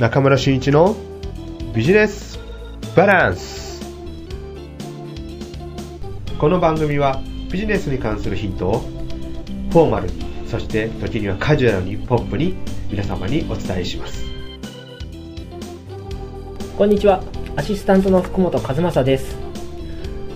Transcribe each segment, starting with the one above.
中村俊一のビジネスバランス。この番組はビジネスに関するヒントをフォーマルそして時にはカジュアルにポップに皆様にお伝えします。こんにちは。アシスタントの福本和正です、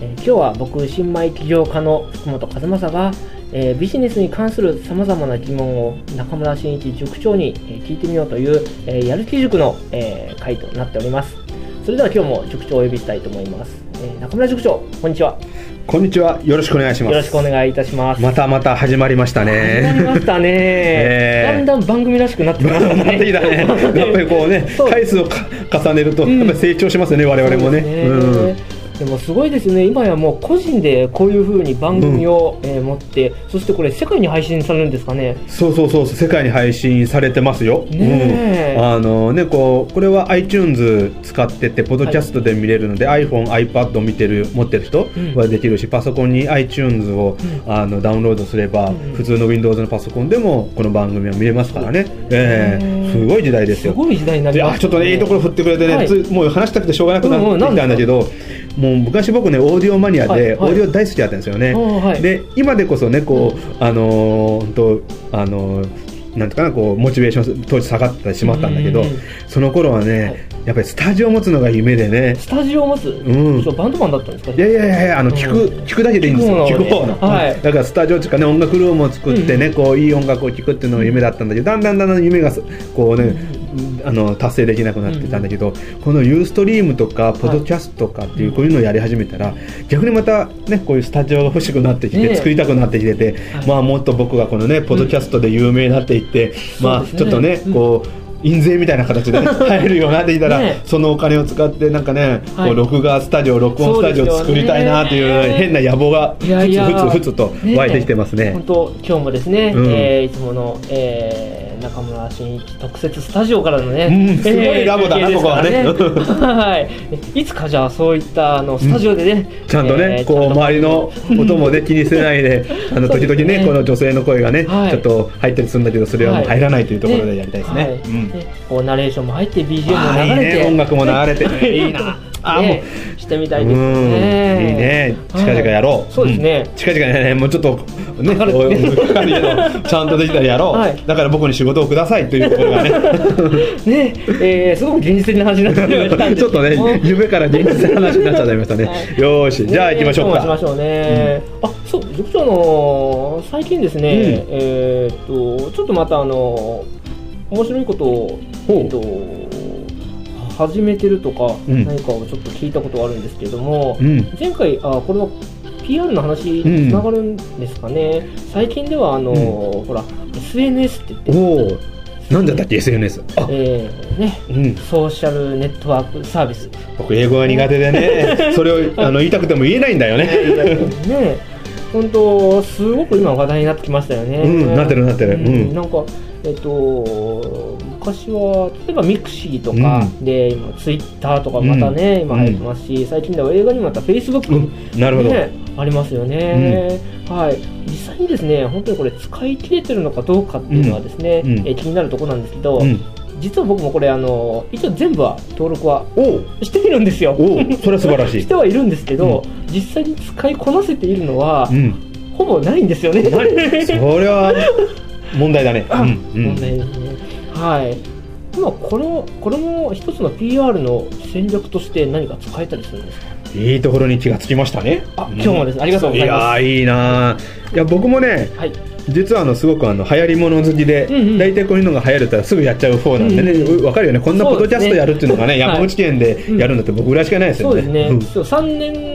えー今日は僕新米起業家の福本和正が、えービジネスに関するさまざまな疑問を中村真一塾長に、えー聞いてみようという、えーやる気塾の、えー回となっておりますそれでは今日も塾長をお呼びしたいと思います、えー中村塾長こんにちはこんにちは。よろしくお願いします。よろしくお願いいたしますまたまた始まりました始まりね。ましたね、えーだんだん番組らしくなってきましたねなってきたね。やっぱりこうね回数をか重ねると、うんやっぱり成長しますよね、我々もね。そうですねでもすごいですね、今やもう個人でこういうふうに番組を、えー持って、そしてこれ、世界に配信されるんですかね。そうそうそう、世界に配信されてますよ。ねえ。うん。あのね、こう、これは iTunes 使ってて、ポッドキャストで見れるので、iPhone、iPad を見てる、持ってる人うん。はできるし、パソコンに iTunes を、うん。あのダウンロードすれば、うん。普通の Windows のパソコンでも、この番組は見れますからね。え。えすごい時代ですすよ。ごい時代になりいましたやちょっとね、いいところ振ってくれてね、はい。つもう話したくてしょうがなくなってきたんだけど、もう昔僕ね、オーディオマニアで、オーディオ大好きだったんですよね。で、今でこそね、こう、あのーと、あのーなんていうかな、こう、モチベーション当時下がってしまったんだけどうん、その頃はね、やっぱりスタジオを持つのが夢でね、スタジオを持つ、ん。そうバンドマンだったんですか？いやいやいやあの、聞く、うん聞くだけでいいんですよ。聞聞く方の。はい。だからスタジオっていうかね、音楽ルームを作ってね、こう、いい音楽を聴くっていうのが夢だったんだけど、だんだんだんだん夢がす、こうね、あの、達成できなくなってたんだけど、このユーストリームとか、ポッドキャストとかっていう、こういうのをやり始めたら、逆にまたね、こういうスタジオが欲しくなってきねて、作りたくなってきててはい、まあ、もっと僕がこのね、ポッドキャストで有名になっていって、まあ、そうですね。ちょっとねうん、こう、印税みたいな形でね入るようになってきたら、ねそのお金を使ってなんかね、はい。こう録画スタジオ録音スタジオを作りたいなという変な野望がふつふつふつと湧いてきてますね。本当、今日もですね、うん。えーいつもの、えー中村真一特設スタジオからのね、うんすごいラボだな中継ですからここはい。いつかじゃあそういったあのスタジオでね、ちゃんとね、えーこう周りの音もね気にせないであの時 そうですね。々ねこの女性の声がね、はい。ちょっと入ったりするんだけどそれはもう入らないというところでやりたいですね。はいうんねこうナレーションも入って BGM も流れて。いいね音楽も流れて。いいな。あーもう。ねしてみたいですうんねいいね。近々やろう、はいそうですね、ん。近々ねもうちょっとねかかる。ちゃんとできたらやろう、はい。だから僕に仕事をくださいというところがね。ねえーすごく現実的な話になってきましたちょっとね夢から現実の話になっちゃいましたね、はい。よーしじゃあ行きましょうか、ね今日も行きましょうね、あそう塾長あの最近ですね、うん。えーっとちょっとまたあの面白いことをえっと始めてるとか、うん。何かをちょっと聞いたことがあるんですけれども、うん。前回あこれは PR の話につながるんですかね、最近ではあの、うほら SNS って言って、なんだったっけ SNS あ、えーね。うん、ソーシャルネットワークサービス。僕英語が苦手でね。それをあの言いたくても言えないんだよね。ね。本当すごく今話題になってきましたよね。うんなってるなってる。うん。なんかえっと昔は例えばミクシーとか、で今ツイッターとかまたね、うん。今流行ってますし、最近では映画にもまたフェイスブック、うん。なるほど、ね、ありますよね、はい。実際にですね本当にこれ使い切れてるのかどうかっていうのはですね、うん。うん。えー気になるところなんですけど、うん、実は僕もこれあの一応全部は登録はしているんですよ。それは素晴らしい。してはいるんですけど、実際に使いこなせているのは、うん。ほぼないんですよね。それは 問題だね。あうんうん。問題ですね。はい。今これもこれも一つの PR の戦略として何か使えたりするんですか？いいところに気がつきましたね。あ今日もです。ありがとうございます。いやーいいなー。いや僕もねはい。実はあのすごくあの流行り物好きで、うんうん。大体こういうのが流行るったらすぐやっちゃう方なんでね、うんうん。わかるよね。こんなポッドキャストやるっていうのがねね。山口県でやるんだって僕ぐらいしかないですよね。そうですね。うん。そう三年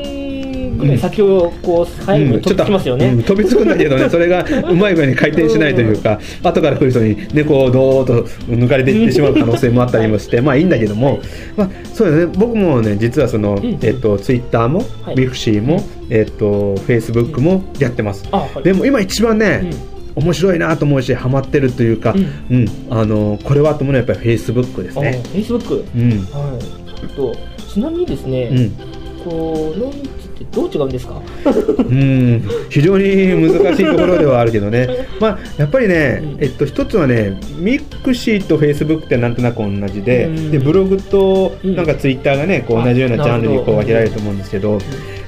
ぐらい先をこう早めに飛びつきますよね。うん飛びつくんだけどね、それが うまい具合に回転しないというか、後から来る人に猫をどーっと抜かれていってしまう可能性もあったりもして、まあいいんだけども、まあ、そうですね、僕もね、実はその、んえっと、ツイッターもはい、ビクシーも、えっと、フェイスブックもやってます。あはいでも今一番ね、うん面白いなと思うし、ハマってるというか、ううん、あの、これはと思うのはやっぱりフェイスブックですあ、ね。フェイスブック。うん。はい。とちなみにですね、うん。こうってどう違うんですか？うん非常に難しいところではあるけどね。まあやっぱりね、うん。えっと一つはねミクシーとフェイスブックってなんとなく同じで、うん。でブログとうん。なんかツイッターがねこうあ同じようなジャンルにこう分けられると思うんですけど、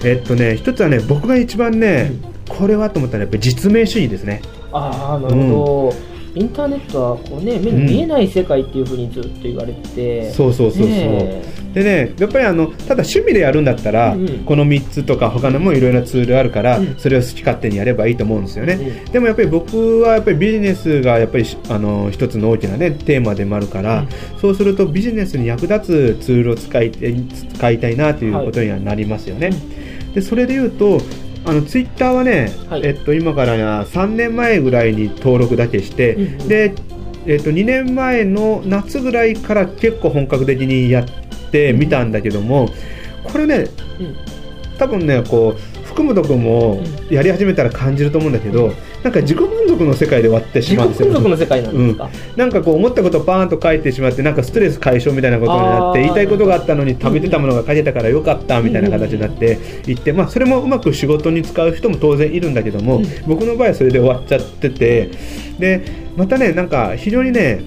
えっとね一つはね僕が一番ね、これはと思ったらやっぱり実名主義ですね。ああなるほど、インターネットはこうね目に見えない世界っていうふうにずっと言われてて、そうそうそうそう、ねでねやっぱりあのただ趣味でやるんだったら、うんうん。この3つとか他のもいろいろなツールあるから、うん。それを好き勝手にやればいいと思うんですよね、うん。でもやっぱり僕はやっぱりビジネスがやっぱりしあの一つの大きなねテーマでもあるから、そうするとビジネスに役立つツールを使い使いたいなということにはなりますよね、でそれで言うとあのツイッターはね、はい。えっと、今から3年前ぐらいに登録だけして、うんうん。で、えっと、2年前の夏ぐらいから結構本格的にやってみたんだけども、これねうん。多分ねこう福本君もやり始めたら感じると思うんだけど、なんか自己満足の世界で終わってし自己まうんですよ。満足の世界なんですか、なんかこう思ったことをパーンと書いてしまってなんかストレス解消みたいなことになって言いたいことがあったのに食べてたものが書けたからよかったみたいな形になっていって、まあ、それもうまく仕事に使う人も当然いるんだけども、うん。僕の場合はそれで終わっちゃっててでまたねなんか非常にね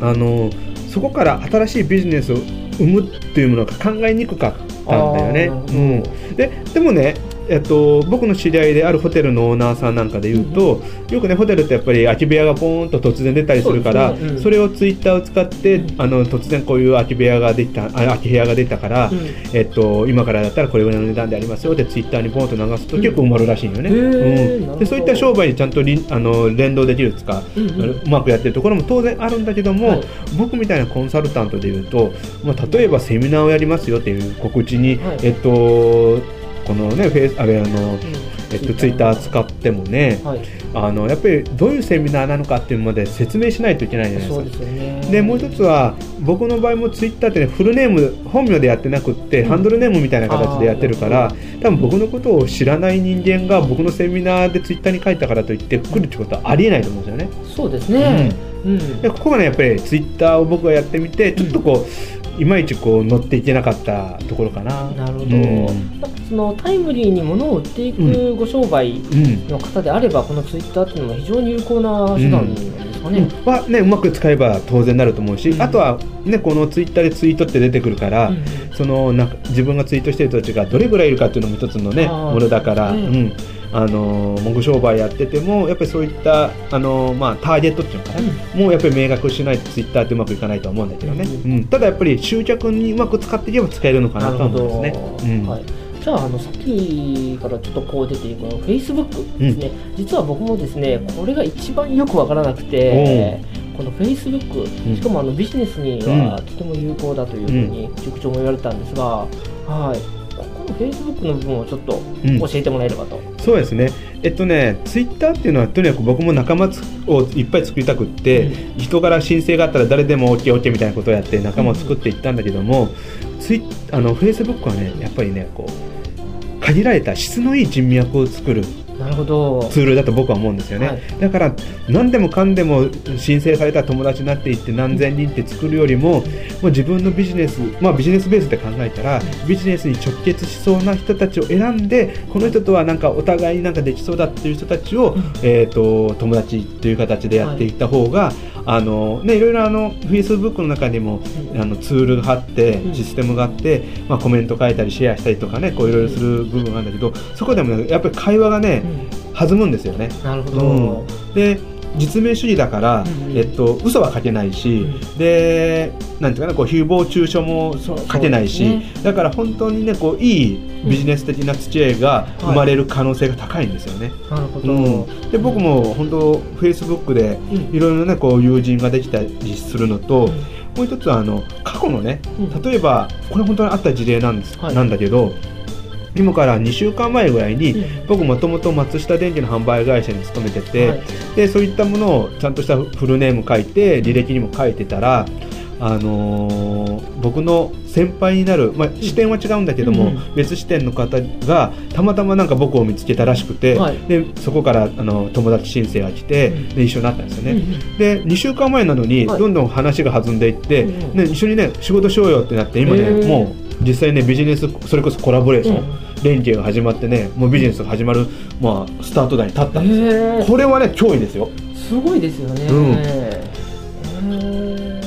あのそこから新しいビジネスを生むっていうものが考えにくかったんだよね。うん、ででもねえっと、僕の知り合いであるホテルのオーナーさんなんかで言うと、よくねホテルってやっぱり空き部屋がポーンと突然出たりするからねうんれをツイッターを使って、うん。あの突然こういう空き部屋ができたあ空き部屋ができたから、うん。えっと、今からだったらこれぐらいの値段でありますよでツイッターにポーンと流すとうん。結構埋まるらしいよね、へーなるほど。でそういった商売にちゃんとりあの連動できるつか、うん。うんうまくやってるところも当然あるんだけども、はい。僕みたいなコンサルタントでいうと、まあ、例えばセミナーをやりますよっていう告知に、はい。えっとこのねフェイスあれあの、えっと、ツイッター使ってもね、はい、あのやっぱりどういうセミナーなのかっていうのまで説明しないといけないじゃないですか。でね。でもう一つは僕の場合もツイッターってねフルネーム本名でやってなくって、うん。ハンドルネームみたいな形でやってるからあ多分僕のことを知らない人間が僕のセミナーでツイッターに書いたからといって来るってことはありえないと思うんですよね。そうですね、うん。でここがねやっぱりツイッターを僕がやってみてちょっとこう、いまいちこう乗っていけなかったところかな。なるほど、うん。そのタイムリーに物を売っていくご商売うんの方であれば、このツイッターっていうのは非常に有効な手段ですかね。はね、うまく使えば当然なると思うし、うん。あとは、ね、このツイッターでツイートって出てくるから、うん。そのなんか自分がツイートしてる人たちがどれぐらいいるかっていうのも一つのねものだから、ううんんあのー僕商売やっててもやっぱりそういった、あのーまあ、ターゲットっていうのかな、もうやっぱり明確しないとツイッターってうまくいかないとは思うんだけどね、ううん。ただやっぱり集客にうまく使っていけば使えるのかなとは思うんですね。うん。はい、じゃああのさっきからちょっとこう出ているこの Facebook ですね、実は僕もですねこれが一番よくわからなくてこの Facebook うん。しかもあのビジネスにはとても有効だというふうに塾長も言われたんですが、はい。ここの Facebook の部分をちょっとうん。教えてもらえればと、そうですね。えっとね、ツイッターっていうのはとにかく僕も仲間をいっぱい作りたくって、人から申請があったら誰でも OKOK みたいなことをやって仲間を作っていったんだけども、ツイあの Facebook はね、やっぱりね、こう限られた質のいい人脈を作るほど。ツールだと僕は思うんですよね、はい。だから何でもかんでも申請された友達になっていって何千人って作るよりももう自分のビジネス、まあ、ビジネスベースで考えたらビジネスに直結しそうな人たちを選んでこの人とはなんかお互いになんかできそうだっていう人たちを、えー、と友達という形でやっていった方が、あのね、いろいろあの Facebook の中にもあのツールがあってうん。システムがあって、まあ、コメント書いたりシェアしたりとかねこういろいろする部分があるんだけどそこでもねやっぱり会話がねうん。弾むんですよね。なるほど、うん。で実名主義だから、うん。えっと嘘は書けないし、うん。でなんていうかなこう誹謗中傷も書けないし、そうですだから本当にねこういいビジネス的な付き合い。が生まれる可能性が高いんですよね。なるほど、うん、で僕も本当フェイスブックでうん。いろいろねこう友人ができたりするのと、うん。もう一つはあの過去のねうん。例えばこれ本当にあった事例なんです、はい。なんだけど今から2週間前ぐらいに、うん。僕もともと松下電器の販売会社に勤めてて、はい。でそういったものをちゃんとしたフルネーム書いて履歴にも書いてたら、あのー僕の先輩になる、まあ、視点は違うんだけども、うん。別視点の方がたまたまなんか僕を見つけたらしくて、はい。でそこからあの友達申請が来て、うん。で一緒になったんですよね。うんで2週間前なのにはい。どんどん話が弾んでいって、うんうん。ね、一緒にね仕事しようよってなって今ね、もう実際ねビジネスそれこそコラボレーション、連携が始まってねもうビジネスが始まる、まあ、スタート台に立ったんですよ、これはね脅威ですよ。すごいですよね。うん。なる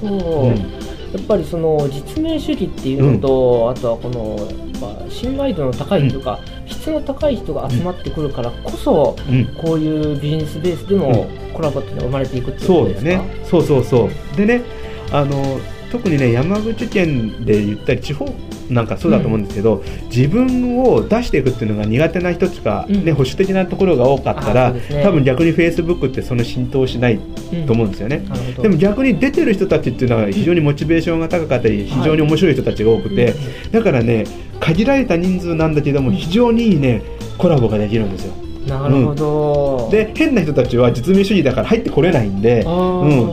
ほど。うん。やっぱりその実名主義っていうのと、あとはこのやっぱ信頼度の高いというか、質の高い人が集まってくるからこそ、うん。こういうビジネスベースでのコラボっていうのが生まれていくっていうそことですか？うだよね。そうそうそう。でねあの特にね山口県で言ったり地方なんかそうだと思うんですけど、自分を出していくっていうのが苦手な人とか、うん。ね、保守的なところが多かったあら、多分逆にフェイスブックってその浸透しないうんと思うんですよね、でも逆に出てる人たちっていうのは非常にモチベーションが高かったり、非常に面白い人たちが多くて、だからね限られた人数なんだけども非常にいいねコラボができるんですよなるほど、で変な人たちは実名主義だから入ってこれないんで、うん、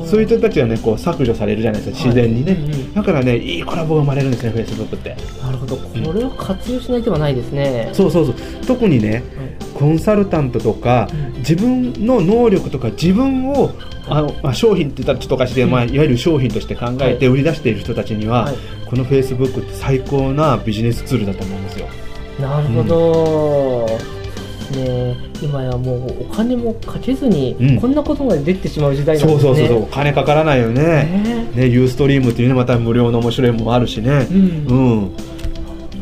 そういう人たちはねこう削除されるじゃないですか自然にね、はいうんうん。だからねいいコラボが生まれるんですねフェイスブックって。なるほど。これを活用しない手はないですね、そうそうそう。特にねコンサルタントとかうん。自分の能力とか自分をあの、まあ、商品って言ったらちょっとおかしいけど、まあ、いわゆる商品として考えて売り出している人たちには、はい。このフェイスブックって最高なビジネスツールだと思うんですよ。なるほど、ね今やもうお金もかけずに、うん。こんなことまでできてしまう時代なんそうですね。そうそうそう金かからないよね。ね。ねユーストリームっていうねまた無料の面白いものもあるしね。うん、なうん、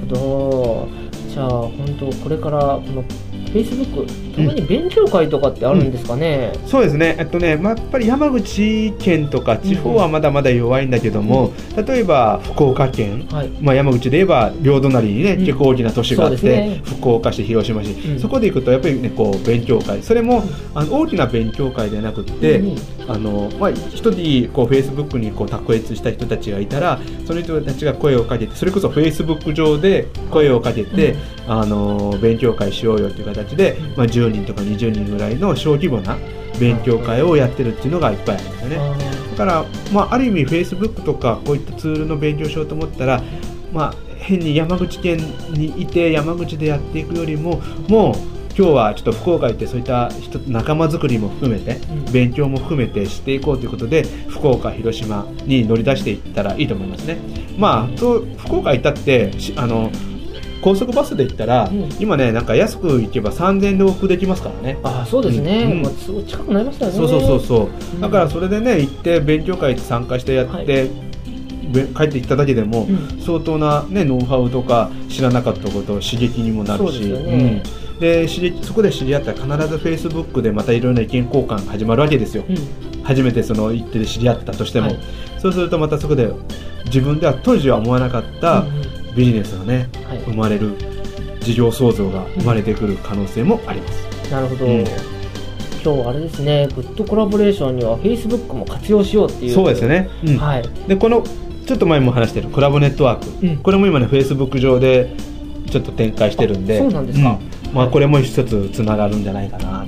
るほどじゃあ本当これからこの Facebook たまに勉強会とかってあるんですかね、そうですね、えっとね、まあ、やっぱり山口県とか地方はまだまだ弱いんだけども、例えば福岡県、はい。まあ、山口で言えば両隣にね、うん。結構大きな都市があって、ね。福岡市、広島市、うん。そこで行くとやっぱりねこう勉強会。それもあの大きな勉強会ではなくって、うん。あのまあ、一人こうフェイスブックにこう卓越した人たちがいたらその人たちが声をかけてそれこそフェイスブック上で声をかけて、うん。あの勉強会しようよという形で、まあ、10人とか20人ぐらいの小規模な勉強会をやってるっていうのがいっぱいあるんですよね。あだから、まあ、ある意味、フェイスブックとかこういったツールの勉強しようと思ったら、まあ、変に山口県にいて山口でやっていくよりももう今日はちょっと福岡行ってそういった人仲間作りも含めて、うん勉強も含めてしていこうということで福岡、広島に乗り出していったらいいと思いますね。まあ、そう福岡行ったってしあの高速バスで行ったら、うん。今ねなんか安く行けば3000円で往復できますからね。あそうですね、うん。まあ、すごい近くなりましたよね。そうそうそうそう、うん。だからそれでね行って勉強会参加してやって、はい。べ帰ってきただけでも、うん。相当な、ね、ノウハウとか知らなかったことを刺激にもなるし。そね。うん。で刺激そこで知り合ったら必ずフェイスブックでまたいろいろな意見交換が始まるわけですよ、うん。初めてその行ってで知り合ったとしても、はい。そうするとまたそこで自分では当時は思わなかったうんうんビジネスがね、はい。生まれる事業創造が生まれてくる可能性もあります、なるほど、うん。今日あれですねグッドコラボレーションには Facebook も活用しようっていう。そうですね、うん。はい。でこのちょっと前も話してるコラボネットワーク、うん。これも今ねフェイスブック上でちょっと展開してるんで。あそうなんですか。うん。まあ、これも一つつながるんじゃないかな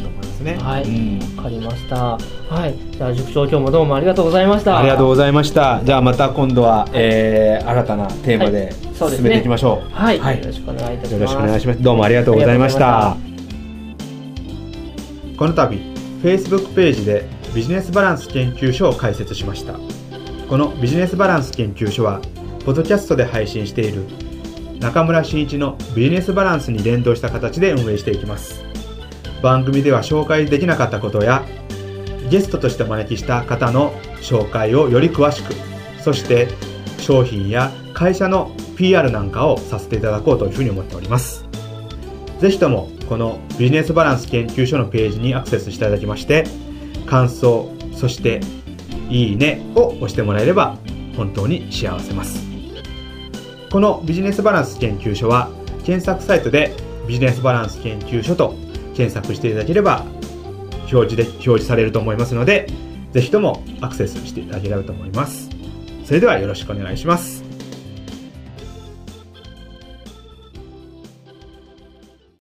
ね。はい。うん。わかりました。はい。じゃあ塾長今日もどうもありがとうございました。ありがとうございました。じゃあまた今度は、えー新たなテーマで進めていきましょう、はい、はい。よろしくお願いいたします。よろしくお願いします。どうもありがとうございました。あこの度 Facebook ページでビジネスバランス研究所を開設しました。このビジネスバランス研究所はポッドキャストで配信している中村真一のビジネスバランスに連動した形で運営していきます番組では紹介できなかったことやゲストとしてお招きした方の紹介をより詳しくそして商品や会社の PR なんかをさせていただこうというふうに思っております。ぜひともこのビジネスバランス研究所のページにアクセスしていただきまして感想そしていいねを押してもらえれば本当に幸せます。このビジネスバランス研究所は検索サイトでビジネスバランス研究所と検索していただければ表示で表示されると思いますのでぜひともアクセスしていただければと思います。それではよろしくお願いします。